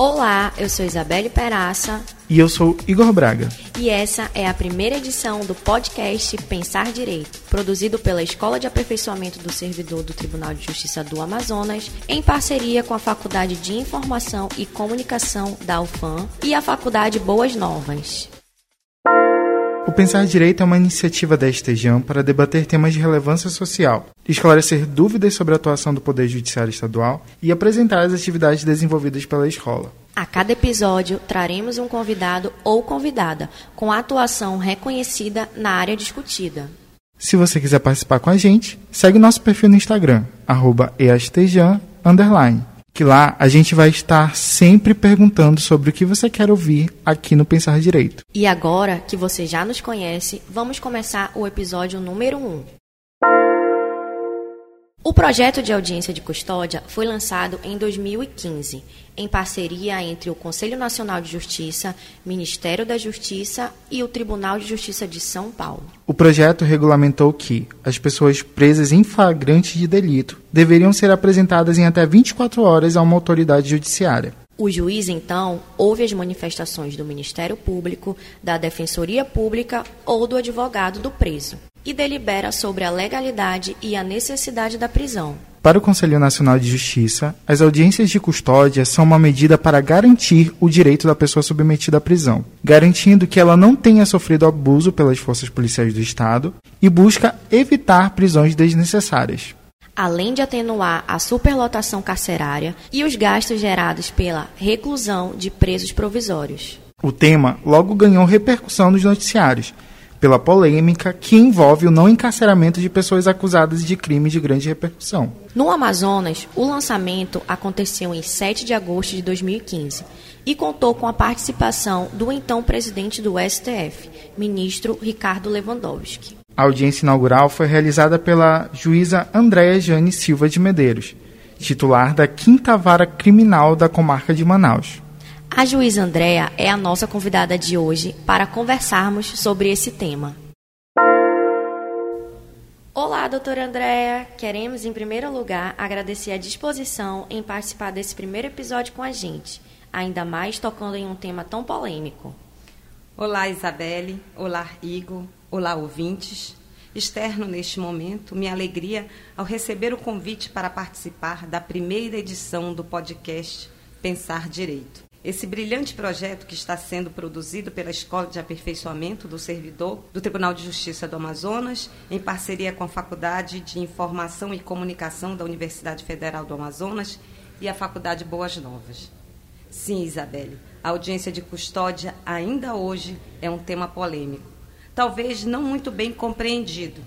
Olá, eu sou Isabelle Peraça. E eu sou Igor Braga. E essa é a primeira edição do podcast Pensar Direito, produzido pela Escola de Aperfeiçoamento do Servidor do Tribunal de Justiça do Amazonas, em parceria com a Faculdade de Informação e Comunicação da UFAM e a Faculdade Boas Novas. O Pensar Direito é uma iniciativa da Estejam para debater temas de relevância social, esclarecer dúvidas sobre a atuação do Poder Judiciário Estadual e apresentar as atividades desenvolvidas pela escola. A cada episódio, traremos um convidado ou convidada com atuação reconhecida na área discutida. Se você quiser participar com a gente, segue nosso perfil no Instagram, eastejan, que lá a gente vai estar sempre perguntando sobre o que você quer ouvir aqui no Pensar Direito. E agora que você já nos conhece, vamos começar o episódio número 1. O projeto de audiência de custódia foi lançado em 2015, em parceria entre o Conselho Nacional de Justiça, Ministério da Justiça e o Tribunal de Justiça de São Paulo. O projeto regulamentou que as pessoas presas em flagrante de delito deveriam ser apresentadas em até 24 horas a uma autoridade judiciária. O juiz, então, ouve as manifestações do Ministério Público, da Defensoria Pública ou do advogado do preso e delibera sobre a legalidade e a necessidade da prisão. Para o Conselho Nacional de Justiça, as audiências de custódia são uma medida para garantir o direito da pessoa submetida à prisão, garantindo que ela não tenha sofrido abuso pelas forças policiais do Estado e busca evitar prisões desnecessárias. Além de atenuar a superlotação carcerária e os gastos gerados pela reclusão de presos provisórios. O tema logo ganhou repercussão nos noticiários, pela polêmica que envolve o não encarceramento de pessoas acusadas de crimes de grande repercussão. No Amazonas, o lançamento aconteceu em 7 de agosto de 2015 e contou com a participação do então presidente do STF, ministro Ricardo Lewandowski. A audiência inaugural foi realizada pela juíza Andréa Jane Silva de Medeiros, titular da Quinta Vara Criminal da Comarca de Manaus. A juíza Andréa é a nossa convidada de hoje para conversarmos sobre esse tema. Olá, doutora Andréa. Queremos, em primeiro lugar, agradecer a disposição em participar desse primeiro episódio com a gente, ainda mais tocando em um tema tão polêmico. Olá, Isabelle. Olá, Igor. Olá, ouvintes. Externo neste momento minha alegria ao receber o convite para participar da primeira edição do podcast Pensar Direito. Esse brilhante projeto que está sendo produzido pela Escola de Aperfeiçoamento do Servidor do Tribunal de Justiça do Amazonas, em parceria com a Faculdade de Informação e Comunicação da Universidade Federal do Amazonas e a Faculdade Boas Novas. Sim, Isabelle, a audiência de custódia ainda hoje é um tema polêmico, talvez não muito bem compreendido,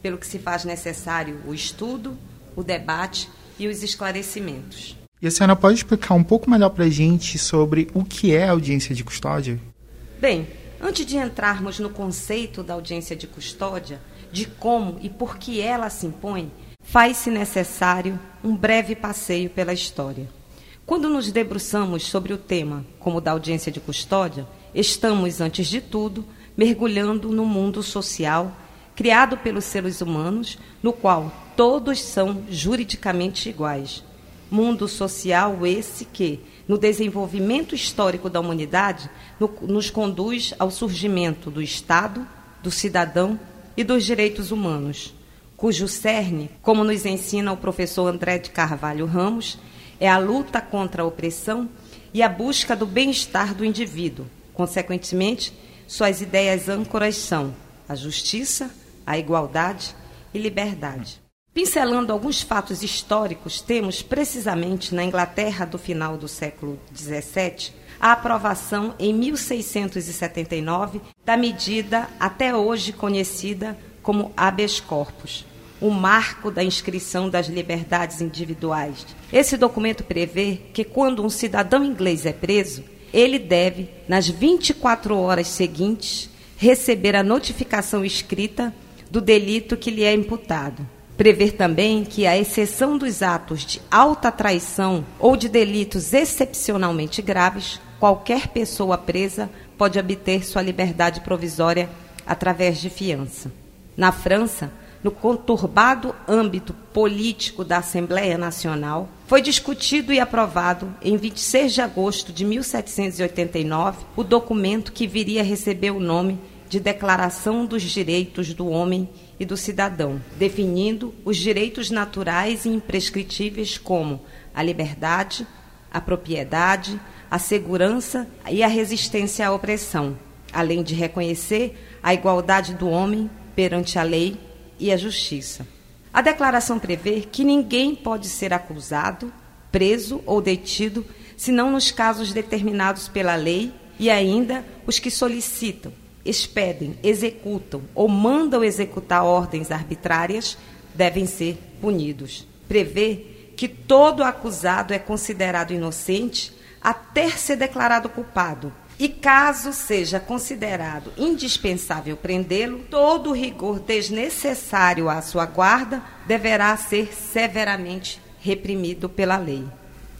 pelo que se faz necessário o estudo, o debate e os esclarecimentos. A senhora pode explicar um pouco melhor para a gente sobre o que é audiência de custódia? Bem, antes de entrarmos no conceito da audiência de custódia, de como e por que ela se impõe, faz-se necessário um breve passeio pela história. Quando nos debruçamos sobre o tema como da audiência de custódia, estamos, antes de tudo, mergulhando no mundo social criado pelos seres humanos, no qual todos são juridicamente iguais Mundo social esse que, no desenvolvimento histórico da humanidade, no, nos conduz ao surgimento do Estado, do cidadão e dos direitos humanos, cujo cerne, como nos ensina o professor André de Carvalho Ramos, é a luta contra a opressão e a busca do bem-estar do indivíduo. Consequentemente, suas ideias âncoras são a justiça, a igualdade e liberdade. Pincelando alguns fatos históricos, temos precisamente na Inglaterra do final do século XVII a aprovação em 1679 da medida até hoje conhecida como habeas corpus, o marco da inscrição das liberdades individuais. Esse documento prevê que quando um cidadão inglês é preso, ele deve, nas 24 horas seguintes, receber a notificação escrita do delito que lhe é imputado. Prever também que, à exceção dos atos de alta traição ou de delitos excepcionalmente graves, qualquer pessoa presa pode obter sua liberdade provisória através de fiança. Na França, no conturbado âmbito político da Assembleia Nacional, foi discutido e aprovado em 26 de agosto de 1789 o documento que viria a receber o nome de Declaração dos Direitos do Homem do Cidadão, definindo os direitos naturais e imprescritíveis como a liberdade, a propriedade, a segurança e a resistência à opressão, além de reconhecer a igualdade do homem perante a lei e a justiça. A declaração prevê que ninguém pode ser acusado, preso ou detido senão nos casos determinados pela lei e ainda os que solicitam, expedem, executam ou mandam executar ordens arbitrárias devem ser punidos. Prevê que todo acusado é considerado inocente até ser declarado culpado. E caso seja considerado indispensável prendê-lo, todo rigor desnecessário à sua guarda deverá ser severamente reprimido pela lei.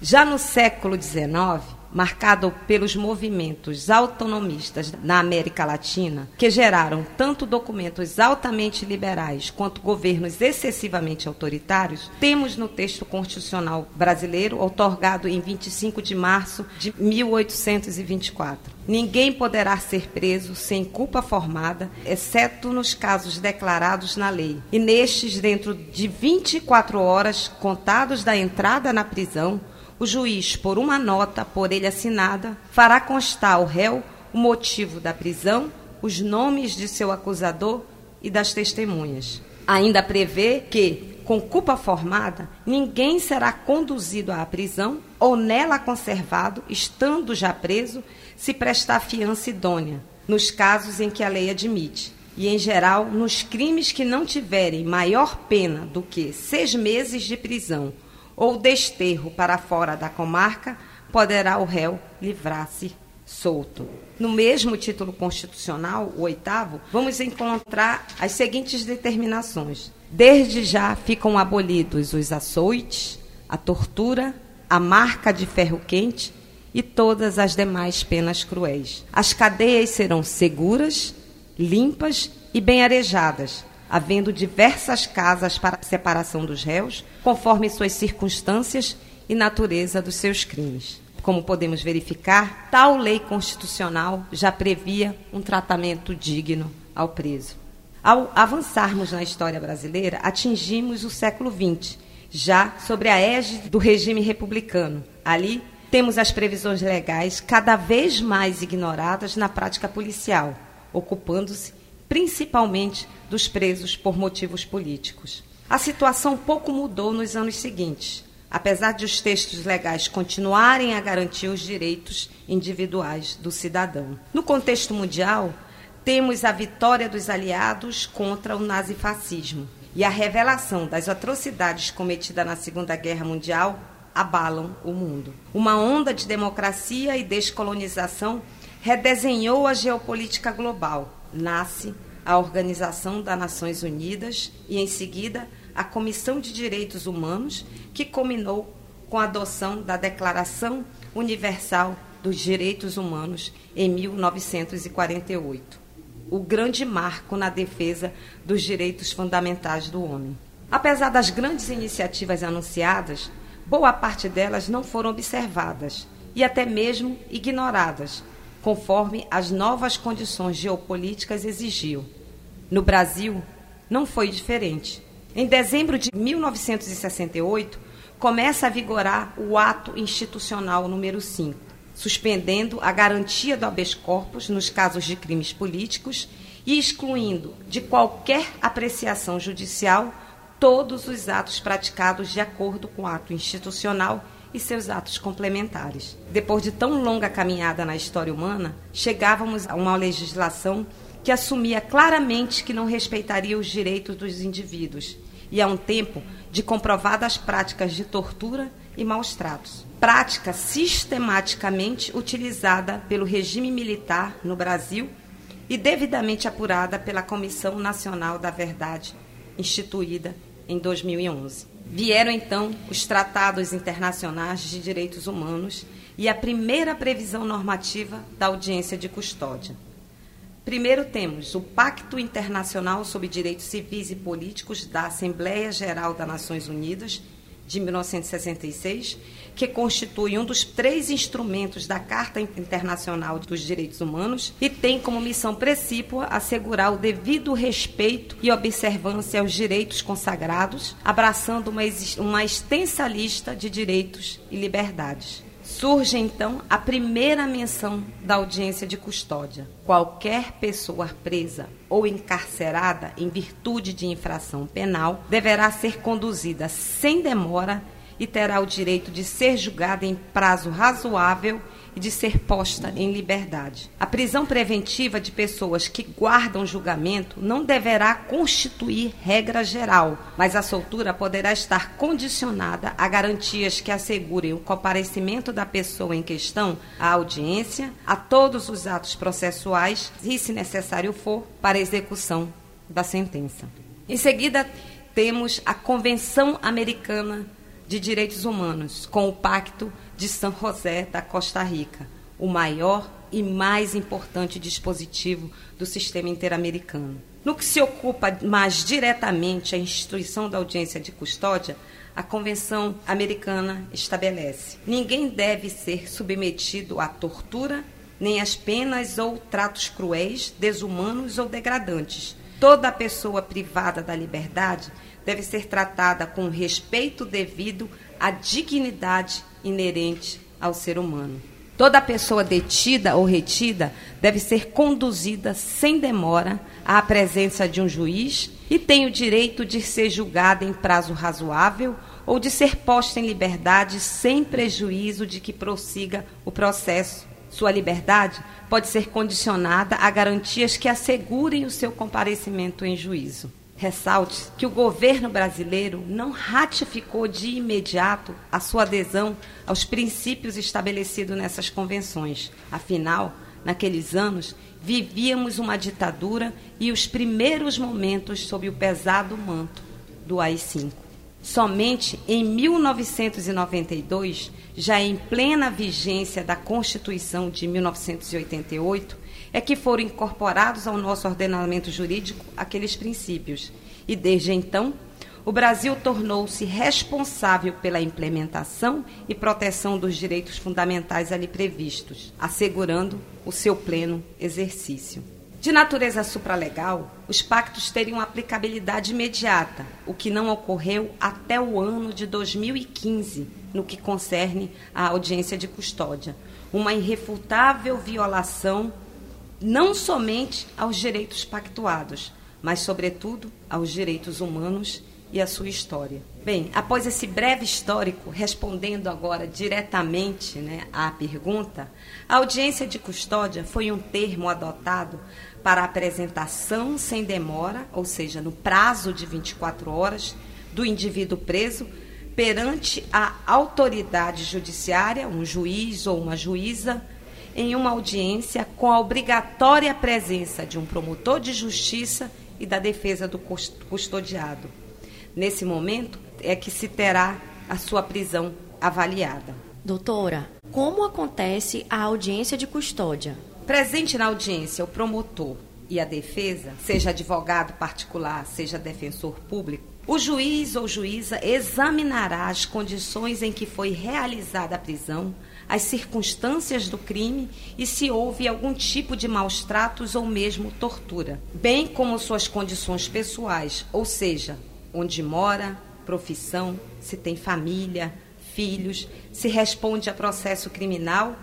Já no século XIX, marcado pelos movimentos autonomistas na América Latina, que geraram tanto documentos altamente liberais quanto governos excessivamente autoritários, temos no texto constitucional brasileiro, otorgado em 25 de março de 1824. Ninguém poderá ser preso sem culpa formada, exceto nos casos declarados na lei. E nestes, dentro de 24 horas contados da entrada na prisão, o juiz, por uma nota por ele assinada, fará constar ao réu o motivo da prisão, os nomes de seu acusador e das testemunhas. Ainda prevê que, com culpa formada, ninguém será conduzido à prisão ou nela conservado, estando já preso, se prestar fiança idônea, nos casos em que a lei admite. E, em geral, nos crimes que não tiverem maior pena do que seis meses de prisão ou desterro para fora da comarca, poderá o réu livrar-se solto. No mesmo título constitucional, o oitavo, vamos encontrar as seguintes determinações. Desde já ficam abolidos os açoites, a tortura, a marca de ferro quente e todas as demais penas cruéis. As cadeias serão seguras, limpas e bem arejadas, havendo diversas casas para separação dos réus, conforme suas circunstâncias e natureza dos seus crimes. Como podemos verificar, tal lei constitucional já previa um tratamento digno ao preso. Ao avançarmos na história brasileira, atingimos o século XX, já sobre a égide do regime republicano. Ali temos as previsões legais cada vez mais ignoradas na prática policial, ocupando-se principalmente dos presos por motivos políticos. A situação pouco mudou nos anos seguintes, apesar de os textos legais continuarem a garantir os direitos individuais do cidadão. No contexto mundial, temos a vitória dos aliados contra o nazifascismo e a revelação das atrocidades cometidas na Segunda Guerra Mundial abalam o mundo. Uma onda de democracia e descolonização redesenhou a geopolítica global. Nasce a Organização das Nações Unidas e, em seguida, a Comissão de Direitos Humanos, que culminou com a adoção da Declaração Universal dos Direitos Humanos em 1948. O grande marco na defesa dos direitos fundamentais do homem. Apesar das grandes iniciativas anunciadas, boa parte delas não foram observadas e até mesmo ignoradas, conforme as novas condições geopolíticas exigiam. No Brasil, não foi diferente. Em dezembro de 1968, começa a vigorar o ato institucional número 5, suspendendo a garantia do habeas corpus nos casos de crimes políticos e excluindo de qualquer apreciação judicial todos os atos praticados de acordo com o ato institucional e seus atos complementares. Depois de tão longa caminhada na história humana, chegávamos a uma legislação que assumia claramente que não respeitaria os direitos dos indivíduos e a um tempo de comprovadas práticas de tortura e maus tratos. Prática sistematicamente utilizada pelo regime militar no Brasil e devidamente apurada pela Comissão Nacional da Verdade, instituída em 2011. Vieram então os tratados internacionais de direitos humanos e a primeira previsão normativa da audiência de custódia. Primeiro temos o Pacto Internacional sobre Direitos Civis e Políticos da Assembleia Geral das Nações Unidas, de 1966, que constitui um dos três instrumentos da Carta Internacional dos Direitos Humanos e tem como missão precípua assegurar o devido respeito e observância aos direitos consagrados, abraçando uma, uma extensa lista de direitos e liberdades. Surge então a primeira menção da audiência de custódia. Qualquer pessoa presa ou encarcerada em virtude de infração penal deverá ser conduzida sem demora e terá o direito de ser julgada em prazo razoável e de ser posta em liberdade. A prisão preventiva de pessoas que guardam julgamento não deverá constituir regra geral, mas a soltura poderá estar condicionada a garantias que assegurem o comparecimento da pessoa em questão à audiência, a todos os atos processuais e, se necessário for, para execução da sentença. Em seguida, temos a Convenção Americana de Direitos Humanos, com o Pacto de São José da Costa Rica, o maior e mais importante dispositivo do sistema interamericano. No que se ocupa mais diretamente a instituição da audiência de custódia, a Convenção Americana estabelece: ninguém deve ser submetido à tortura, nem às penas ou tratos cruéis, desumanos ou degradantes. Toda pessoa privada da liberdade deve ser tratada com respeito devido à dignidade inerente ao ser humano. Toda pessoa detida ou retida deve ser conduzida sem demora à presença de um juiz e tem o direito de ser julgada em prazo razoável ou de ser posta em liberdade sem prejuízo de que prossiga o processo. Sua liberdade pode ser condicionada a garantias que assegurem o seu comparecimento em juízo. Ressalte que o governo brasileiro não ratificou de imediato a sua adesão aos princípios estabelecidos nessas convenções. Afinal, naqueles anos, vivíamos uma ditadura e os primeiros momentos sob o pesado manto do AI-5. Somente em 1992, já em plena vigência da Constituição de 1988, é que foram incorporados ao nosso ordenamento jurídico aqueles princípios. E desde então, o Brasil tornou-se responsável pela implementação e proteção dos direitos fundamentais ali previstos, assegurando o seu pleno exercício. De natureza supralegal, os pactos teriam aplicabilidade imediata, o que não ocorreu até o ano de 2015, no que concerne à audiência de custódia. Uma irrefutável violação não somente aos direitos pactuados, mas, sobretudo, aos direitos humanos e à sua história. Bem, após esse breve histórico, respondendo agora diretamente né, à pergunta, a audiência de custódia foi um termo adotado para apresentação sem demora, ou seja, no prazo de 24 horas, do indivíduo preso perante a autoridade judiciária, um juiz ou uma juíza, em uma audiência com a obrigatória presença de um promotor de justiça e da defesa do custodiado. Nesse momento é que se terá a sua prisão avaliada. Doutora, como acontece a audiência de custódia? Presente na audiência o promotor e a defesa, seja advogado particular, seja defensor público, o juiz ou juíza examinará as condições em que foi realizada a prisão, as circunstâncias do crime e se houve algum tipo de maus tratos ou mesmo tortura, bem como suas condições pessoais, ou seja, onde mora, profissão, se tem família, filhos, se responde a processo criminal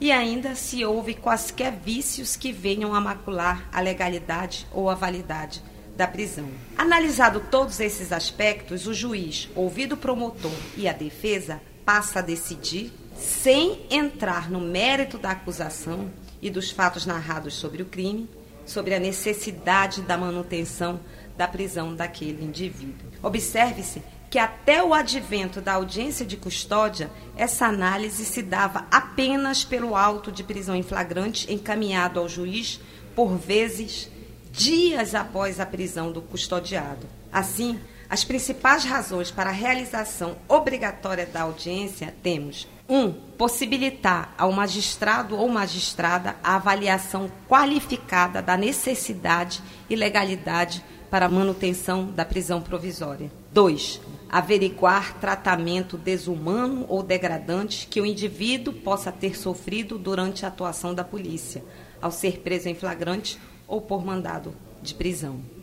e ainda se houve quaisquer vícios que venham a macular a legalidade ou a validade da prisão. Analisado todos esses aspectos, o juiz, ouvido o promotor e a defesa, passa a decidir sem entrar no mérito da acusação e dos fatos narrados sobre o crime, sobre a necessidade da manutenção da prisão daquele indivíduo. Observe-se que até o advento da audiência de custódia, essa análise se dava apenas pelo auto de prisão em flagrante encaminhado ao juiz, por vezes dias após a prisão do custodiado. Assim, As principais razões para a realização obrigatória da audiência temos: 1. Um, possibilitar ao magistrado ou magistrada a avaliação qualificada da necessidade e legalidade para a manutenção da prisão provisória. 2. Averiguar tratamento desumano ou degradante que o indivíduo possa ter sofrido durante a atuação da polícia, ao ser preso em flagrante ou por mandado de prisão.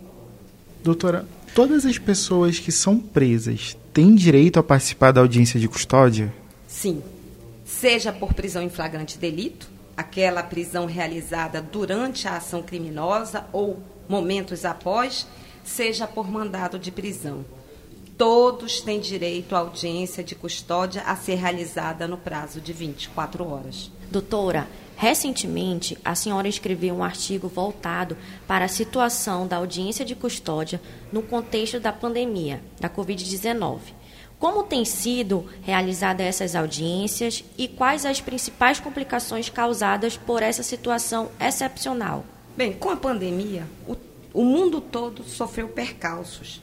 Doutora, todas as pessoas que são presas têm direito a participar da audiência de custódia? Sim. Seja por prisão em flagrante delito, aquela prisão realizada durante a ação criminosa ou momentos após, seja por mandado de prisão. Todos têm direito à audiência de custódia a ser realizada no prazo de 24 horas. Doutora, Recentemente, a senhora escreveu um artigo voltado para a situação da audiência de custódia no contexto da pandemia da Covid-19. Como têm sido realizadas essas audiências e quais as principais complicações causadas por essa situação excepcional? Bem, com a pandemia, o, o mundo todo sofreu percalços,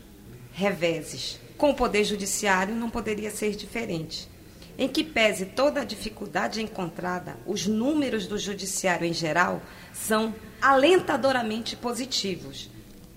reveses. Com o Poder Judiciário não poderia ser diferente. Em que pese toda a dificuldade encontrada, os números do judiciário em geral são alentadoramente positivos.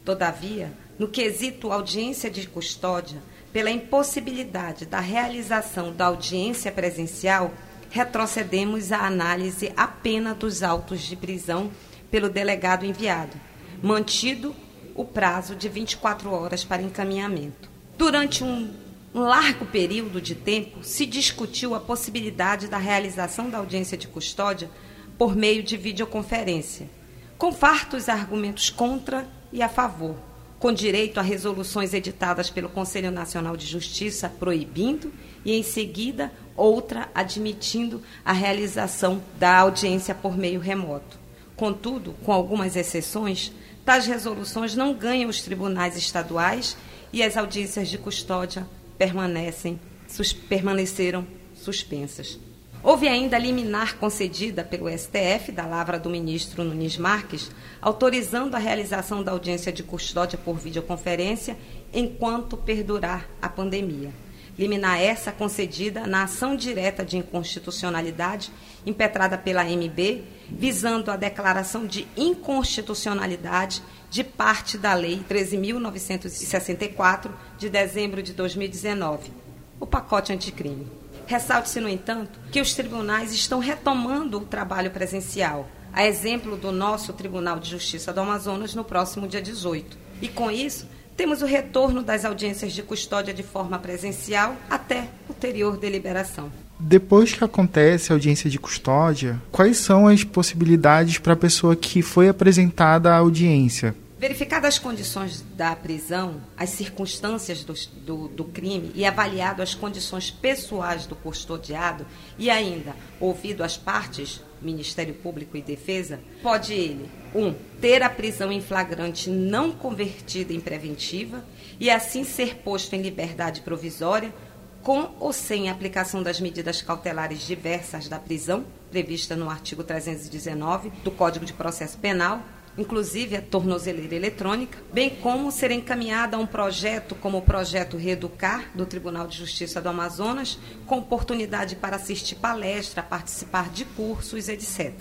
Todavia, no quesito audiência de custódia, pela impossibilidade da realização da audiência presencial, retrocedemos à análise apenas dos autos de prisão pelo delegado enviado, mantido o prazo de 24 horas para encaminhamento. Durante um largo período de tempo, se discutiu a possibilidade da realização da audiência de custódia por meio de videoconferência, com fartos argumentos contra e a favor, com direito a resoluções editadas pelo Conselho Nacional de Justiça proibindo e, em seguida, outra admitindo a realização da audiência por meio remoto. Contudo, com algumas exceções, tais resoluções não ganham os tribunais estaduais e as audiências de custódia permanecem, sus, permaneceram suspensas. Houve ainda a liminar concedida pelo STF, da lavra do ministro Nunes Marques, autorizando a realização da audiência de custódia por videoconferência enquanto perdurar a pandemia. Liminar essa concedida na ação direta de inconstitucionalidade impetrada pela MB, visando a declaração de inconstitucionalidade de parte da Lei 13.964, de dezembro de 2019, o pacote anticrime. Ressalte-se, no entanto, que os tribunais estão retomando o trabalho presencial, a exemplo do nosso Tribunal de Justiça do Amazonas no próximo dia 18. E com isso, temos o retorno das audiências de custódia de forma presencial até ulterior deliberação. Depois que acontece a audiência de custódia, quais são as possibilidades para a pessoa que foi apresentada à audiência? Verificadas as condições da prisão, as circunstâncias do, do, do, crime e avaliado as condições pessoais do custodiado e ainda ouvido as partes, Ministério Público e Defesa, pode ele, um, ter a prisão em flagrante não convertida em preventiva e assim ser posto em liberdade provisória com ou sem aplicação das medidas cautelares diversas da prisão, prevista no artigo 319 do Código de Processo Penal, inclusive a tornozeleira eletrônica, bem como ser encaminhada a um projeto como o projeto Reeducar do Tribunal de Justiça do Amazonas, com oportunidade para assistir palestra, participar de cursos, etc.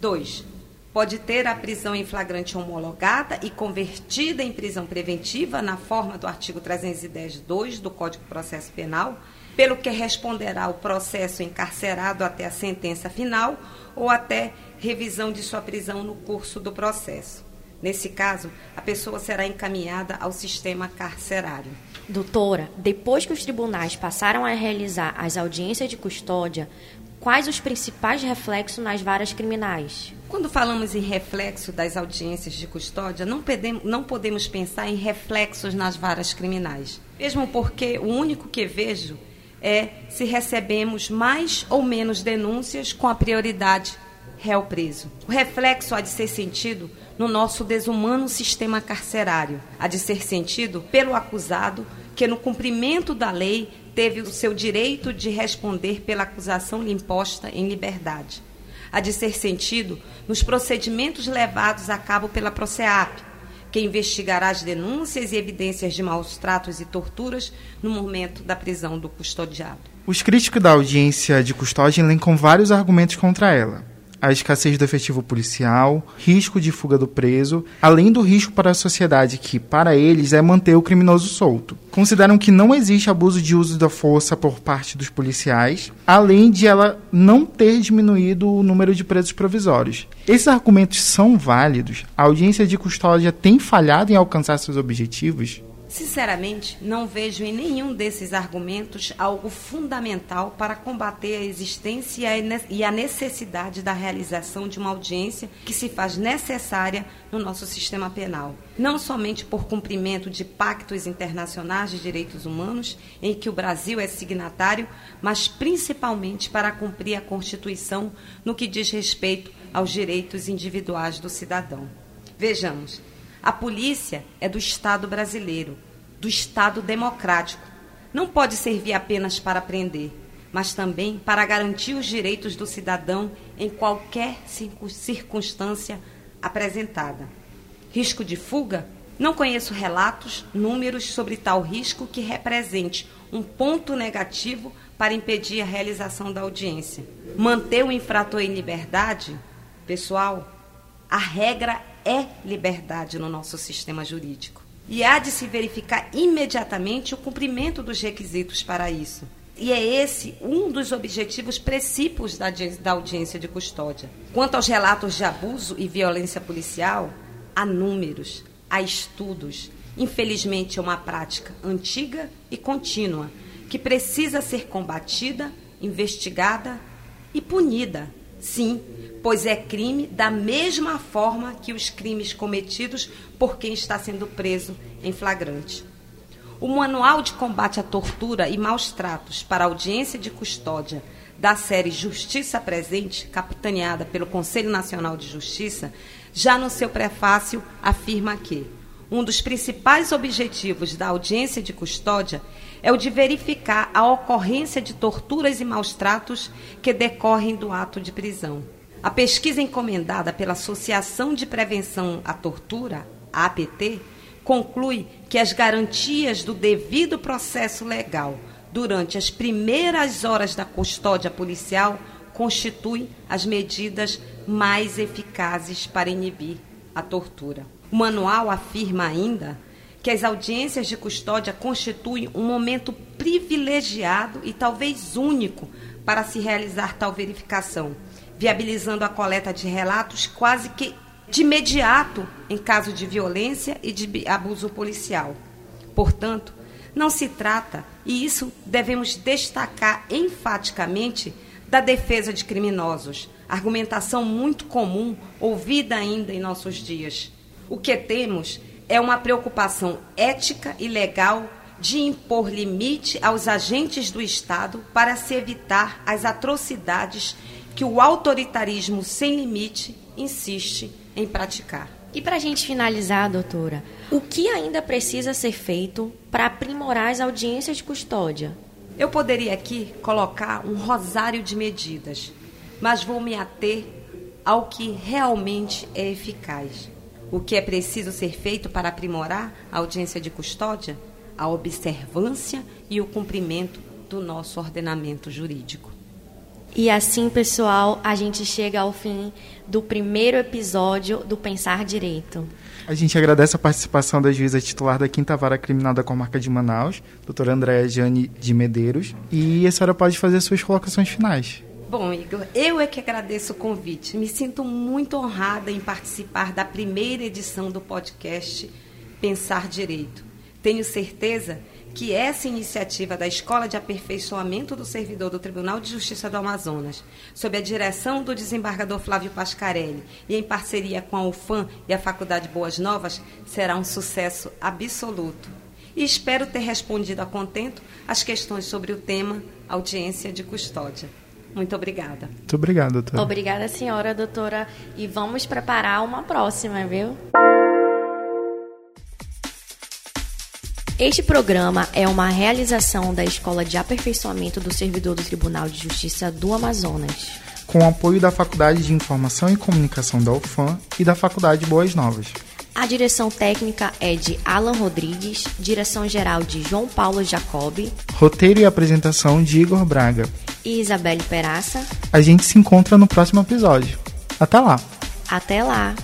2. Pode ter a prisão em flagrante homologada e convertida em prisão preventiva na forma do artigo 310.2 do Código de Processo Penal, pelo que responderá o processo encarcerado até a sentença final ou até revisão de sua prisão no curso do processo. Nesse caso, a pessoa será encaminhada ao sistema carcerário. Doutora, depois que os tribunais passaram a realizar as audiências de custódia, quais os principais reflexos nas varas criminais? Quando falamos em reflexo das audiências de custódia, não podemos, não podemos pensar em reflexos nas varas criminais. Mesmo porque o único que vejo é se recebemos mais ou menos denúncias com a prioridade réu preso. O reflexo há de ser sentido no nosso desumano sistema carcerário, há de ser sentido pelo acusado que, no cumprimento da lei, teve o seu direito de responder pela acusação lhe imposta em liberdade. Há de ser sentido nos procedimentos levados a cabo pela PROCEAP, que investigará as denúncias e evidências de maus tratos e torturas no momento da prisão do custodiado. Os críticos da audiência de custódia elencam vários argumentos contra ela a escassez do efetivo policial, risco de fuga do preso, além do risco para a sociedade que, para eles, é manter o criminoso solto. Consideram que não existe abuso de uso da força por parte dos policiais, além de ela não ter diminuído o número de presos provisórios. Esses argumentos são válidos? A audiência de custódia tem falhado em alcançar seus objetivos? Sinceramente, não vejo em nenhum desses argumentos algo fundamental para combater a existência e a necessidade da realização de uma audiência que se faz necessária no nosso sistema penal. Não somente por cumprimento de pactos internacionais de direitos humanos, em que o Brasil é signatário, mas principalmente para cumprir a Constituição no que diz respeito aos direitos individuais do cidadão. Vejamos. A polícia é do Estado brasileiro, do Estado democrático. Não pode servir apenas para prender, mas também para garantir os direitos do cidadão em qualquer circunstância apresentada. Risco de fuga? Não conheço relatos, números sobre tal risco que represente um ponto negativo para impedir a realização da audiência. Manter o infrator em liberdade? Pessoal, a regra é liberdade no nosso sistema jurídico. E há de se verificar imediatamente o cumprimento dos requisitos para isso. E é esse um dos objetivos precípios da, da audiência de custódia. Quanto aos relatos de abuso e violência policial, há números, há estudos. Infelizmente, é uma prática antiga e contínua que precisa ser combatida, investigada e punida. Sim, pois é crime da mesma forma que os crimes cometidos por quem está sendo preso em flagrante. O Manual de Combate à Tortura e Maus Tratos para Audiência de Custódia da série Justiça Presente, capitaneada pelo Conselho Nacional de Justiça, já no seu prefácio afirma que um dos principais objetivos da audiência de custódia é o de verificar a ocorrência de torturas e maus tratos que decorrem do ato de prisão. A pesquisa encomendada pela Associação de Prevenção à Tortura, APT, conclui que as garantias do devido processo legal durante as primeiras horas da custódia policial constituem as medidas mais eficazes para inibir a tortura. O manual afirma ainda que as audiências de custódia constituem um momento privilegiado e talvez único para se realizar tal verificação viabilizando a coleta de relatos quase que de imediato em caso de violência e de abuso policial. Portanto, não se trata, e isso devemos destacar enfaticamente, da defesa de criminosos, argumentação muito comum ouvida ainda em nossos dias. O que temos é uma preocupação ética e legal de impor limite aos agentes do Estado para se evitar as atrocidades que o autoritarismo sem limite insiste em praticar. E para a gente finalizar, doutora, o que ainda precisa ser feito para aprimorar as audiências de custódia? Eu poderia aqui colocar um rosário de medidas, mas vou me ater ao que realmente é eficaz. O que é preciso ser feito para aprimorar a audiência de custódia? A observância e o cumprimento do nosso ordenamento jurídico. E assim, pessoal, a gente chega ao fim do primeiro episódio do Pensar Direito. A gente agradece a participação da juíza titular da Quinta Vara Criminal da Comarca de Manaus, doutora Andréa Jane de Medeiros. E a senhora pode fazer suas colocações finais. Bom, Igor, eu é que agradeço o convite. Me sinto muito honrada em participar da primeira edição do podcast Pensar Direito. Tenho certeza que essa iniciativa da Escola de Aperfeiçoamento do Servidor do Tribunal de Justiça do Amazonas, sob a direção do desembargador Flávio Pascarelli e em parceria com a UFAM e a Faculdade Boas Novas, será um sucesso absoluto. E espero ter respondido a contento as questões sobre o tema audiência de custódia. Muito obrigada. Muito obrigado, doutora. Obrigada, senhora, doutora. E vamos preparar uma próxima, viu? Este programa é uma realização da Escola de Aperfeiçoamento do Servidor do Tribunal de Justiça do Amazonas. Com o apoio da Faculdade de Informação e Comunicação da UFAM e da Faculdade Boas Novas. A direção técnica é de Alan Rodrigues, direção geral de João Paulo Jacobi. Roteiro e apresentação de Igor Braga. E Isabelle Peraça. A gente se encontra no próximo episódio. Até lá! Até lá!